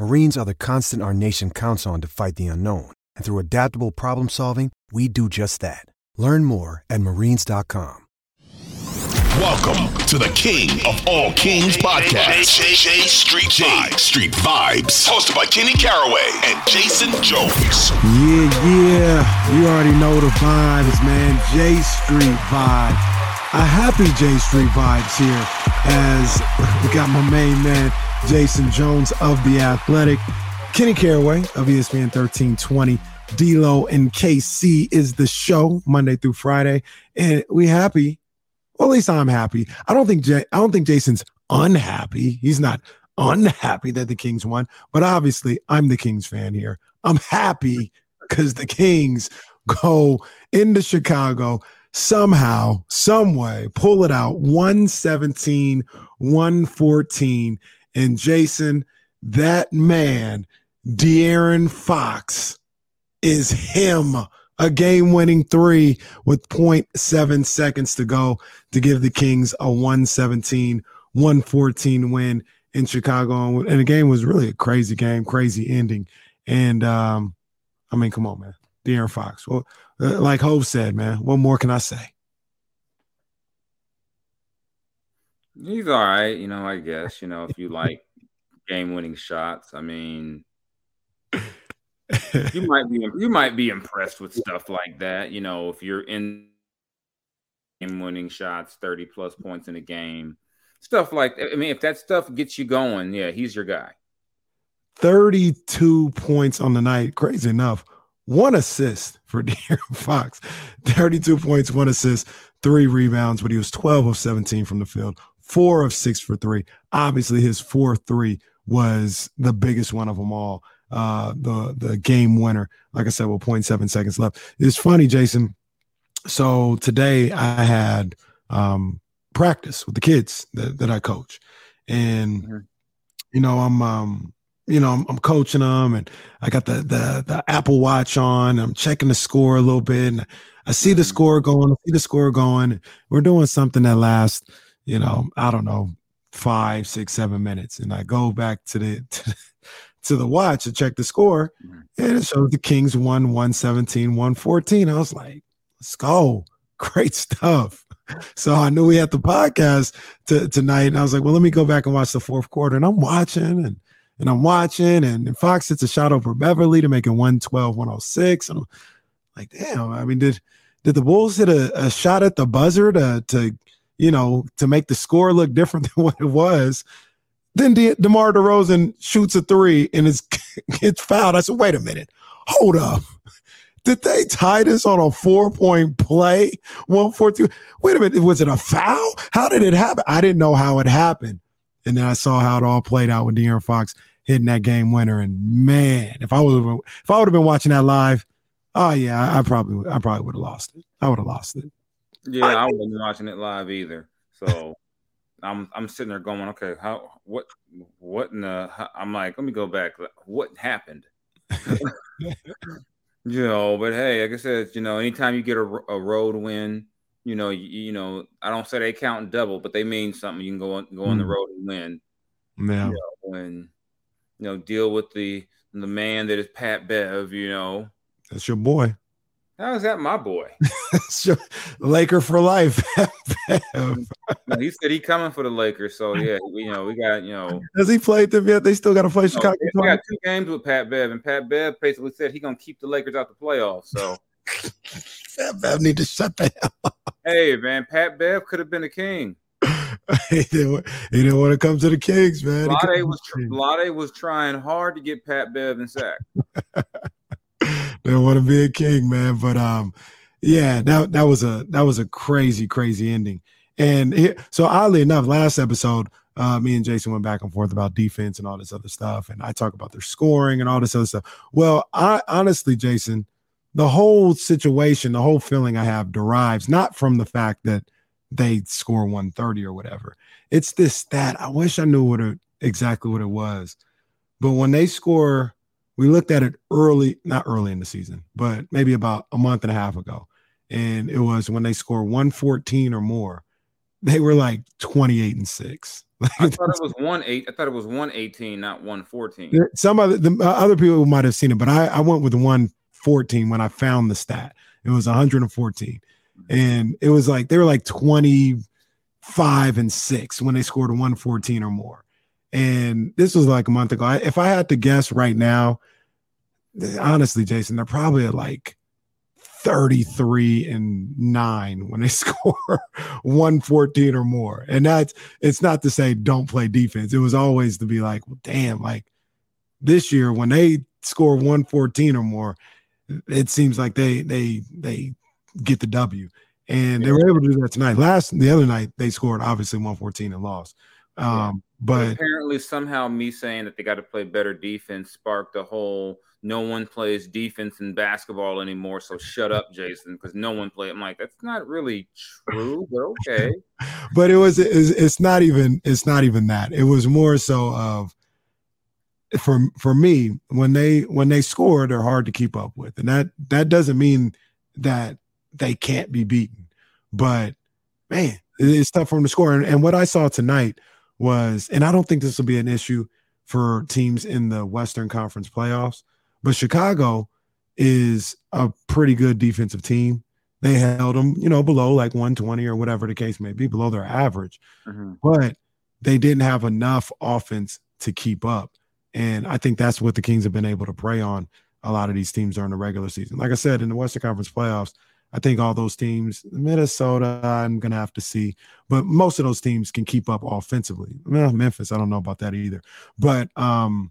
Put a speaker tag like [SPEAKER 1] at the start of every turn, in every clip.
[SPEAKER 1] Marines are the constant our nation counts on to fight the unknown. And through adaptable problem solving, we do just that. Learn more at marines.com.
[SPEAKER 2] Welcome to the King of All Kings podcast. J, J, J Street Vibes. Street Vibes. Hosted by Kenny Caraway and Jason Jones.
[SPEAKER 3] Yeah, yeah. You already know the vibes, man. J Street Vibes. A happy J Street Vibes here as we got my main man, Jason Jones of The Athletic, Kenny Caraway of ESPN 1320. D'Lo and KC is the show Monday through Friday, and we happy. Well, at least I'm happy. I don't think I don't think Jason's unhappy. He's not unhappy that the Kings won, but obviously I'm the Kings fan here. I'm happy because the Kings go into Chicago somehow, some way, pull it out 117, 114. And Jason, that man, De'Aaron Fox, is him. A game winning three with 0.7 seconds to go to give the Kings a 117 114 win in Chicago. And the game was really a crazy game, crazy ending. And um, I mean, come on, man. De'Aaron Fox. Well, uh, like Hove said, man, what more can I say?
[SPEAKER 4] He's all right, you know. I guess you know if you like game-winning shots. I mean, you might be you might be impressed with stuff like that. You know, if you're in game-winning shots, thirty plus points in a game, stuff like that. I mean, if that stuff gets you going, yeah, he's your guy.
[SPEAKER 3] Thirty-two points on the night, crazy enough. One assist for De'Aaron Fox, thirty-two points, one assist, three rebounds, but he was twelve of seventeen from the field, four of six for three. Obviously, his four three was the biggest one of them all. Uh, the the game winner, like I said, with 0.7 seconds left. It's funny, Jason. So today I had um, practice with the kids that, that I coach, and mm-hmm. you know I'm um, you know I'm, I'm, coaching them, and I got the the the Apple Watch on. I'm checking the score a little bit, and I see the mm-hmm. score going. I see the score going. We're doing something that lasts, you know, I don't know, five, six, seven minutes, and I go back to the to, to the watch to check the score, mm-hmm. and it shows the Kings won 117, 114. I was like, let's go. Great stuff. So I knew we had the podcast to, tonight, and I was like, well, let me go back and watch the fourth quarter. And I'm watching, and and I'm watching, and, and Fox hits a shot over Beverley to make it 112, 106. And I'm like, damn, I mean, did did the Bulls hit a, a shot at the buzzer to to you know, to make the score look different than what it was. Then De- DeMar DeRozan shoots a three and it's gets fouled. I said, wait a minute, hold up. Did they tie this on a four point play? One four two. Wait a minute, was it a foul? How did it happen? I didn't know how it happened. And then I saw how it all played out with De'Aaron Fox hitting that game winner. And man, if I would if I would have been watching that live, oh yeah, I probably I probably would have lost it. I would have lost it.
[SPEAKER 4] Yeah, I, I wasn't watching it live either. So I'm I'm sitting there going, okay, how what what in the? How, I'm like, let me go back. What happened? you know, but hey, like I said, you know, anytime you get a, a road win, you know, you, you, know, I don't say they count double, but they mean something. You can go on, go on the hmm. road and win.
[SPEAKER 3] Yeah.
[SPEAKER 4] You know, and you know, deal with the the man that is Pat Bev. You know,
[SPEAKER 3] that's your boy.
[SPEAKER 4] How is that my boy?
[SPEAKER 3] Laker for life.
[SPEAKER 4] he said he coming for the Lakers, so yeah, we, you know we got you know.
[SPEAKER 3] Has he played them yet? They still got to play Chicago.
[SPEAKER 4] We got two games with Pat Bev, and Pat Bev basically said he gonna keep the Lakers out the playoffs. So
[SPEAKER 3] Pat Bev need to shut the hell up.
[SPEAKER 4] Hey man, Pat Bev could have been a king.
[SPEAKER 3] he, didn't, he didn't want to come to the Kings, man.
[SPEAKER 4] Lade was Vlade was trying hard to get Pat Bev in sack.
[SPEAKER 3] Didn't want to be a king, man. But um, yeah, that that was a that was a crazy, crazy ending. And it, so oddly enough, last episode, uh, me and Jason went back and forth about defense and all this other stuff, and I talk about their scoring and all this other stuff. Well, I honestly, Jason, the whole situation, the whole feeling I have derives not from the fact that they score 130 or whatever. It's this stat. I wish I knew what it, exactly what it was. But when they score, we looked at it early, not early in the season, but maybe about a month and a half ago. And it was when they score 114 or more, they were like 28 and 6.
[SPEAKER 4] I thought it was one eight. I thought it was one eighteen, not one fourteen.
[SPEAKER 3] Some other the uh, other people might have seen it, but I, I went with one fourteen when I found the stat. It was 114 and it was like they were like 25 and 6 when they scored 114 or more and this was like a month ago I, if i had to guess right now honestly jason they're probably at like 33 and 9 when they score 114 or more and that's it's not to say don't play defense it was always to be like well damn like this year when they score 114 or more it seems like they they they get the W. And they were able to do that tonight. Last the other night they scored obviously 114 and lost. Um, but
[SPEAKER 4] apparently somehow me saying that they got to play better defense sparked the whole no one plays defense in basketball anymore. So shut up, Jason, because no one play. I'm like, that's not really true, but okay.
[SPEAKER 3] but it was it's, it's not even it's not even that. It was more so of for for me when they when they score, they're hard to keep up with, and that that doesn't mean that they can't be beaten. But man, it's tough for them to score. And, and what I saw tonight was, and I don't think this will be an issue for teams in the Western Conference playoffs, but Chicago is a pretty good defensive team. They held them, you know, below like 120 or whatever the case may be, below their average. Mm-hmm. But they didn't have enough offense to keep up. And I think that's what the Kings have been able to prey on a lot of these teams during the regular season. Like I said, in the Western Conference playoffs, I think all those teams, Minnesota, I'm going to have to see, but most of those teams can keep up offensively. Well, Memphis, I don't know about that either. But, um,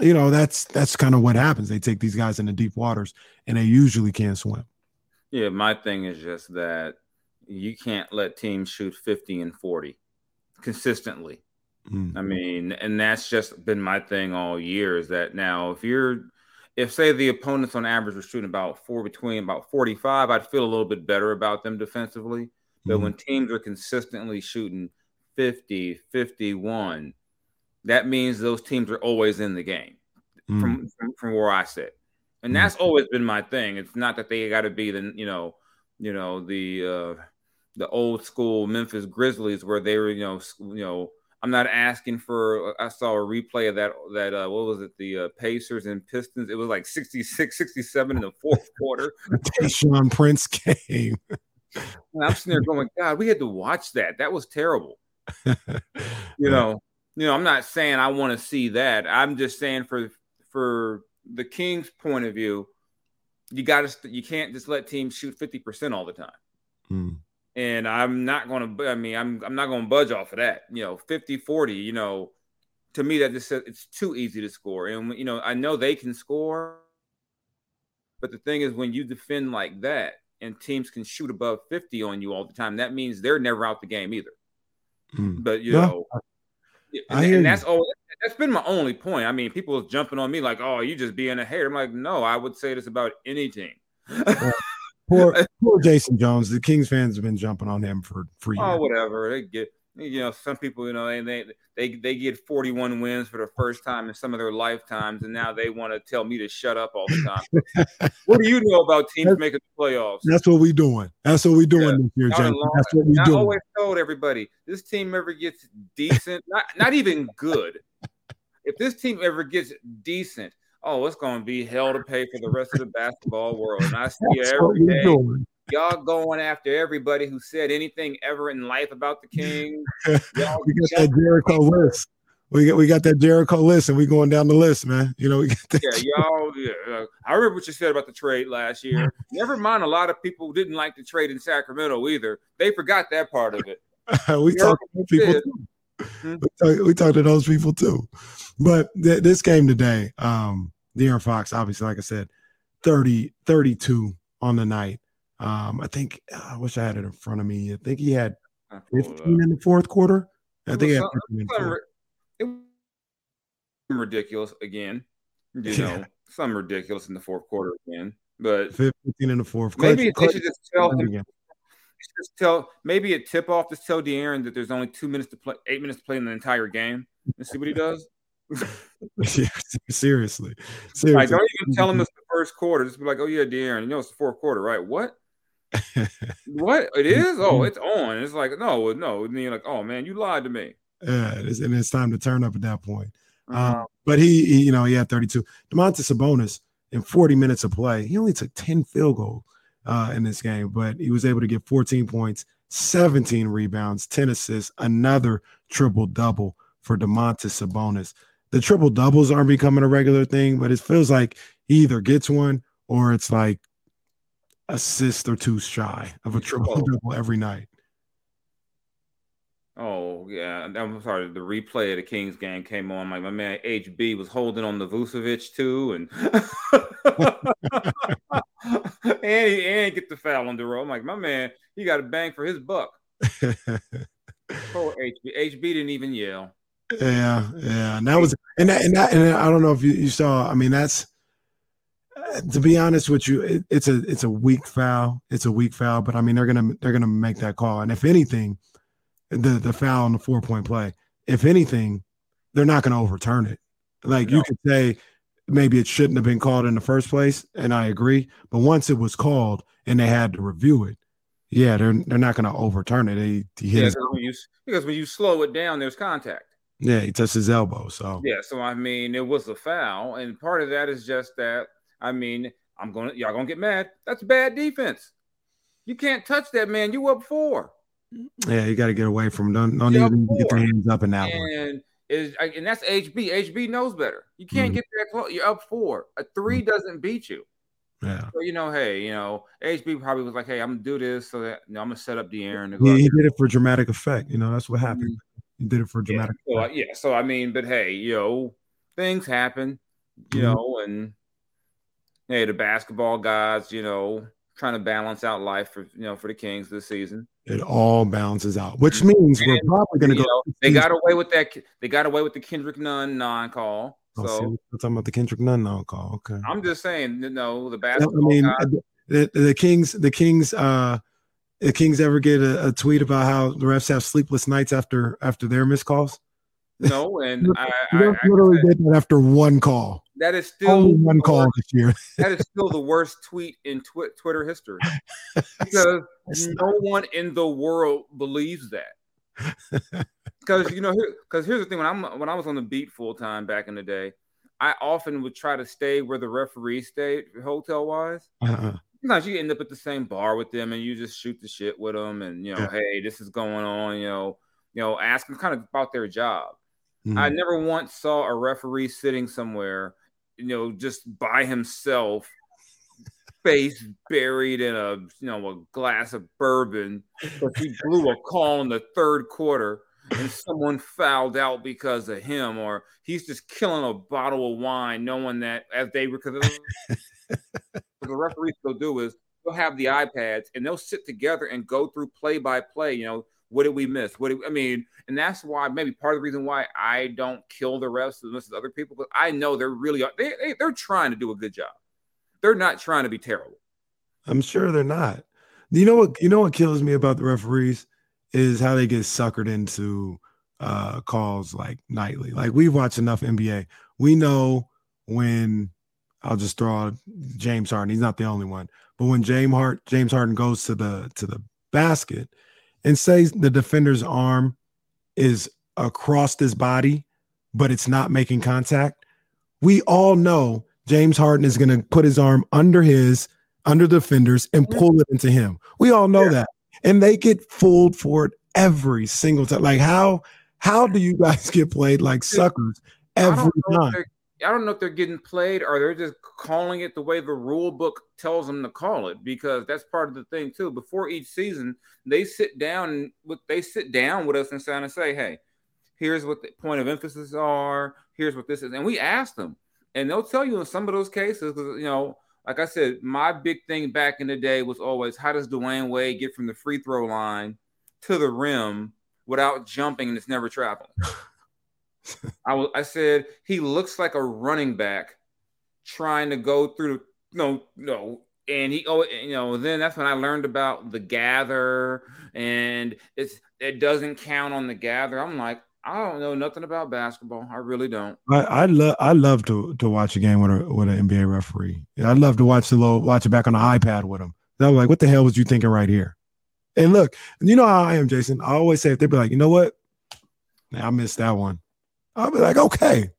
[SPEAKER 3] you know, that's that's kind of what happens. They take these guys into deep waters and they usually can't swim.
[SPEAKER 4] Yeah, my thing is just that you can't let teams shoot 50 and 40 consistently. Mm. I mean, and that's just been my thing all year is that now if you're if say the opponents on average were shooting about four between about 45, I'd feel a little bit better about them defensively. But mm-hmm. when teams are consistently shooting 50, 51, that means those teams are always in the game mm-hmm. from, from, from where I sit. And mm. that's mm-hmm. always been my thing. It's not that they got to be the, you know, you know, the uh the old school Memphis Grizzlies where they were, you know, you know, I'm not asking for. I saw a replay of that. That uh, what was it? The uh, Pacers and Pistons. It was like 66, 67 in the fourth quarter.
[SPEAKER 3] Tayshaun Prince game.
[SPEAKER 4] And I'm sitting there going, God, we had to watch that. That was terrible. you know, you know. I'm not saying I want to see that. I'm just saying for for the Kings' point of view, you got to. You can't just let teams shoot 50 percent all the time. And I'm not going to. I mean, I'm I'm not going to budge off of that. You know, 50 40. You know, to me that just it's too easy to score. And you know, I know they can score, but the thing is, when you defend like that, and teams can shoot above 50 on you all the time, that means they're never out the game either. Mm. But you yeah. know. And, and that's all. That's been my only point. I mean, people jumping on me like, "Oh, you just being a hater." I'm like, no, I would say this about any team.
[SPEAKER 3] poor, poor Jason Jones. The Kings fans have been jumping on him for for oh,
[SPEAKER 4] years. Oh, whatever. They get you know some people you know they they they, they get 41 wins for the first time in some of their lifetimes and now they want to tell me to shut up all the time what do you know about teams that's, making the playoffs
[SPEAKER 3] that's what we're doing that's what we're doing yeah. this year Jason. that's what we're doing
[SPEAKER 4] i always told everybody this team ever gets decent not, not even good if this team ever gets decent oh, it's going to be hell to pay for the rest of the basketball world. And I see every day. Doing. Y'all going after everybody who said anything ever in life about the King.
[SPEAKER 3] We got that Jericho list. we got we got that Jericho list, and we going down the list, man. You know, we got
[SPEAKER 4] that. yeah, y'all. Yeah, uh, I remember what you said about the trade last year. Never mind, a lot of people didn't like the trade in Sacramento either. They forgot that part of it.
[SPEAKER 3] we talked to people. Mm-hmm. We, talk, we talked to those people too. But th- this game today, um, De'Aaron Fox, obviously, like I said, 30, 32 on the night. Um, I think I wish I had it in front of me. I think he had 15 in the fourth quarter. I think he had 15 in the fourth
[SPEAKER 4] ridiculous again. You know, yeah. some ridiculous in the fourth quarter again. But
[SPEAKER 3] 15 in the fourth.
[SPEAKER 4] Maybe Clutch, they should just tell him. Just tell maybe a tip off. Just tell De'Aaron that there's only two minutes to play, eight minutes to play in the entire game, and see what he does.
[SPEAKER 3] yeah, seriously,
[SPEAKER 4] seriously. Like, don't even tell him it's the first quarter. Just be like, "Oh yeah, De'Aaron, you know it's the fourth quarter, right? What? what it is? Oh, it's on. It's like no, no. And then you're like, oh man, you lied to me.
[SPEAKER 3] Yeah, and it's time to turn up at that point. Mm-hmm. Um, but he, he, you know, he had 32. Domantas Sabonis in 40 minutes of play, he only took 10 field goals uh, in this game, but he was able to get 14 points, 17 rebounds, 10 assists, another triple double for Domantas Sabonis. The triple doubles aren't becoming a regular thing, but it feels like he either gets one or it's like assist or two shy of a triple oh. double every night.
[SPEAKER 4] Oh yeah, I'm sorry. The replay of the Kings game came on. Like my man HB was holding on the Vucevic too, and and he and get the foul on the road. I'm like my man, he got a bang for his buck. Poor HB. HB didn't even yell.
[SPEAKER 3] Yeah, yeah, and that was and that, and that and I don't know if you, you saw. I mean, that's to be honest with you, it, it's a it's a weak foul. It's a weak foul, but I mean they're gonna they're gonna make that call, and if anything the the foul on the four point play. If anything, they're not going to overturn it. Like no. you could say maybe it shouldn't have been called in the first place, and I agree. But once it was called and they had to review it, yeah, they're they're not going to overturn it. They,
[SPEAKER 4] he yeah, when you, because when you slow it down, there's contact.
[SPEAKER 3] Yeah, he touched his elbow. So
[SPEAKER 4] yeah, so I mean, it was a foul, and part of that is just that. I mean, I'm gonna y'all gonna get mad. That's bad defense. You can't touch that man. You up four.
[SPEAKER 3] Yeah, you got to get away from. Don't don't even get your hands up in that
[SPEAKER 4] and one. Is and that's HB. HB knows better. You can't mm-hmm. get that close. You're up four. A 3 mm-hmm. doesn't beat you.
[SPEAKER 3] Yeah.
[SPEAKER 4] So you know, hey, you know, HB probably was like, hey, I'm gonna do this so that you know, I'm gonna set up the De'Aaron.
[SPEAKER 3] Yeah, he did it for dramatic effect. You know, that's what happened. Mm-hmm. Did it for dramatic.
[SPEAKER 4] Yeah. So, yeah. So I mean, but hey, you know, things happen. You mm-hmm. know, and hey, the basketball guys, you know, trying to balance out life for you know for the Kings this season.
[SPEAKER 3] It all balances out, which means and, we're probably going to go. Know,
[SPEAKER 4] they got away with that. They got away with the Kendrick Nunn non-call. Oh, so
[SPEAKER 3] we're talking about the Kendrick Nunn non-call. Okay,
[SPEAKER 4] I'm just saying, you know, the basketball. I mean,
[SPEAKER 3] guys, the, the Kings, the Kings, uh, the Kings ever get a, a, tweet about how the refs have sleepless nights after after their missed calls?
[SPEAKER 4] No, and I,
[SPEAKER 3] I, I literally did that after one call.
[SPEAKER 4] That is still
[SPEAKER 3] only one call this year.
[SPEAKER 4] that is still the worst tweet in tw- Twitter history because no one in the world believes that. Because you know, because here, here's the thing: when I'm when I was on the beat full time back in the day, I often would try to stay where the referee stayed, hotel wise. Uh-huh. Sometimes you end up at the same bar with them, and you just shoot the shit with them, and you know, yeah. hey, this is going on. You know, you know, ask them kind of about their job. Mm-hmm. I never once saw a referee sitting somewhere you know, just by himself, face buried in a you know a glass of bourbon, but he blew a call in the third quarter and someone fouled out because of him, or he's just killing a bottle of wine, knowing that as they because the referees will do is they'll have the iPads and they'll sit together and go through play by play. You know, what did we miss? What did I mean? And that's why maybe part of the reason why I don't kill the refs as much as other people, but I know they're really they, they they're trying to do a good job. They're not trying to be terrible.
[SPEAKER 3] I'm sure they're not. You know what? You know what kills me about the referees is how they get suckered into uh calls like nightly. Like we've watched enough NBA. We know when I'll just throw out James Harden. He's not the only one, but when James Hart James Harden goes to the to the basket and say the defender's arm is across his body, but it's not making contact, we all know James Harden is going to put his arm under his under the defenders and pull it into him. We all know yeah. that. And they get fooled for it every single time. Like how How do you guys get played like suckers every time?
[SPEAKER 4] I don't know if they're getting played or they're just calling it the way the rule book tells them to call it because that's part of the thing too. Before each season, they sit down with they sit down with us and and say, "Hey, here's what the point of emphasis are. Here's what this is," and we ask them, and they'll tell you in some of those cases, because you know, like I said, my big thing back in the day was always how does Dwyane Wade get from the free throw line to the rim without jumping and it's never traveling. I was I said he looks like a running back trying to go through no no and he oh you know then that's when I learned about the gather and it's it doesn't count on the gather. I'm like I don't know nothing about basketball. I really don't.
[SPEAKER 3] I, I love I love to to watch a game with a with an NBA referee. I'd love to watch the little watch it back on the iPad with him. I was like, what the hell was you thinking right here? And look, you know how I am, Jason. I always say if they be like, you know what, I missed that one. I'll be like, okay,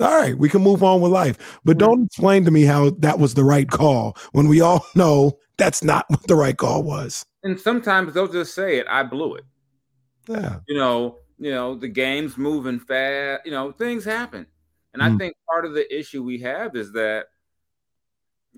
[SPEAKER 3] all right, we can move on with life. But don't explain to me how that was the right call when we all know that's not what the right call was.
[SPEAKER 4] And sometimes they'll just say it, I blew it.
[SPEAKER 3] Yeah.
[SPEAKER 4] You know, you know, the game's moving fast, you know, things happen. And mm. I think part of the issue we have is that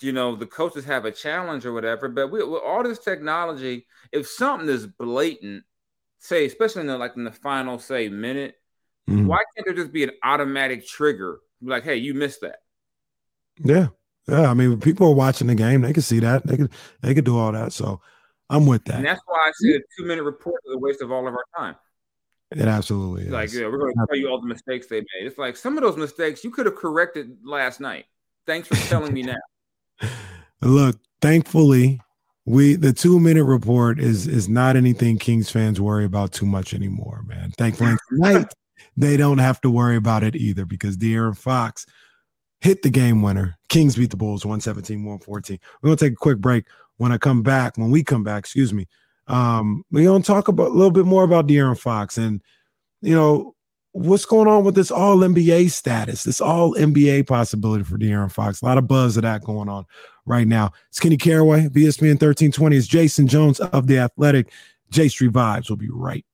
[SPEAKER 4] you know the coaches have a challenge or whatever but we, with all this technology if something is blatant say especially in the like in the final say minute Mm-hmm. Why can't there just be an automatic trigger? Like, hey, you missed that.
[SPEAKER 3] Yeah. Yeah. I mean, people are watching the game, they can see that. They could they could do all that. So I'm with that.
[SPEAKER 4] And that's why I see a two minute report is a waste of all of our time.
[SPEAKER 3] It absolutely is.
[SPEAKER 4] Like, yeah, we're going to tell you all the mistakes they made. It's like some of those mistakes you could have corrected last night. Thanks for telling me now.
[SPEAKER 3] Look, thankfully, we the two minute report is is not anything Kings fans worry about too much anymore, man. Thankfully tonight they don't have to worry about it either because De'Aaron Fox hit the game winner. Kings beat the Bulls 117 114. We're going to take a quick break. When I come back, when we come back, excuse me, um, we're going to talk about a little bit more about De'Aaron Fox and, you know, what's going on with this all NBA status, this all NBA possibility for De'Aaron Fox. A lot of buzz of that going on right now. It's Kenny Caraway, ESPN 1320 is Jason Jones of The Athletic. J Street Vibes will be right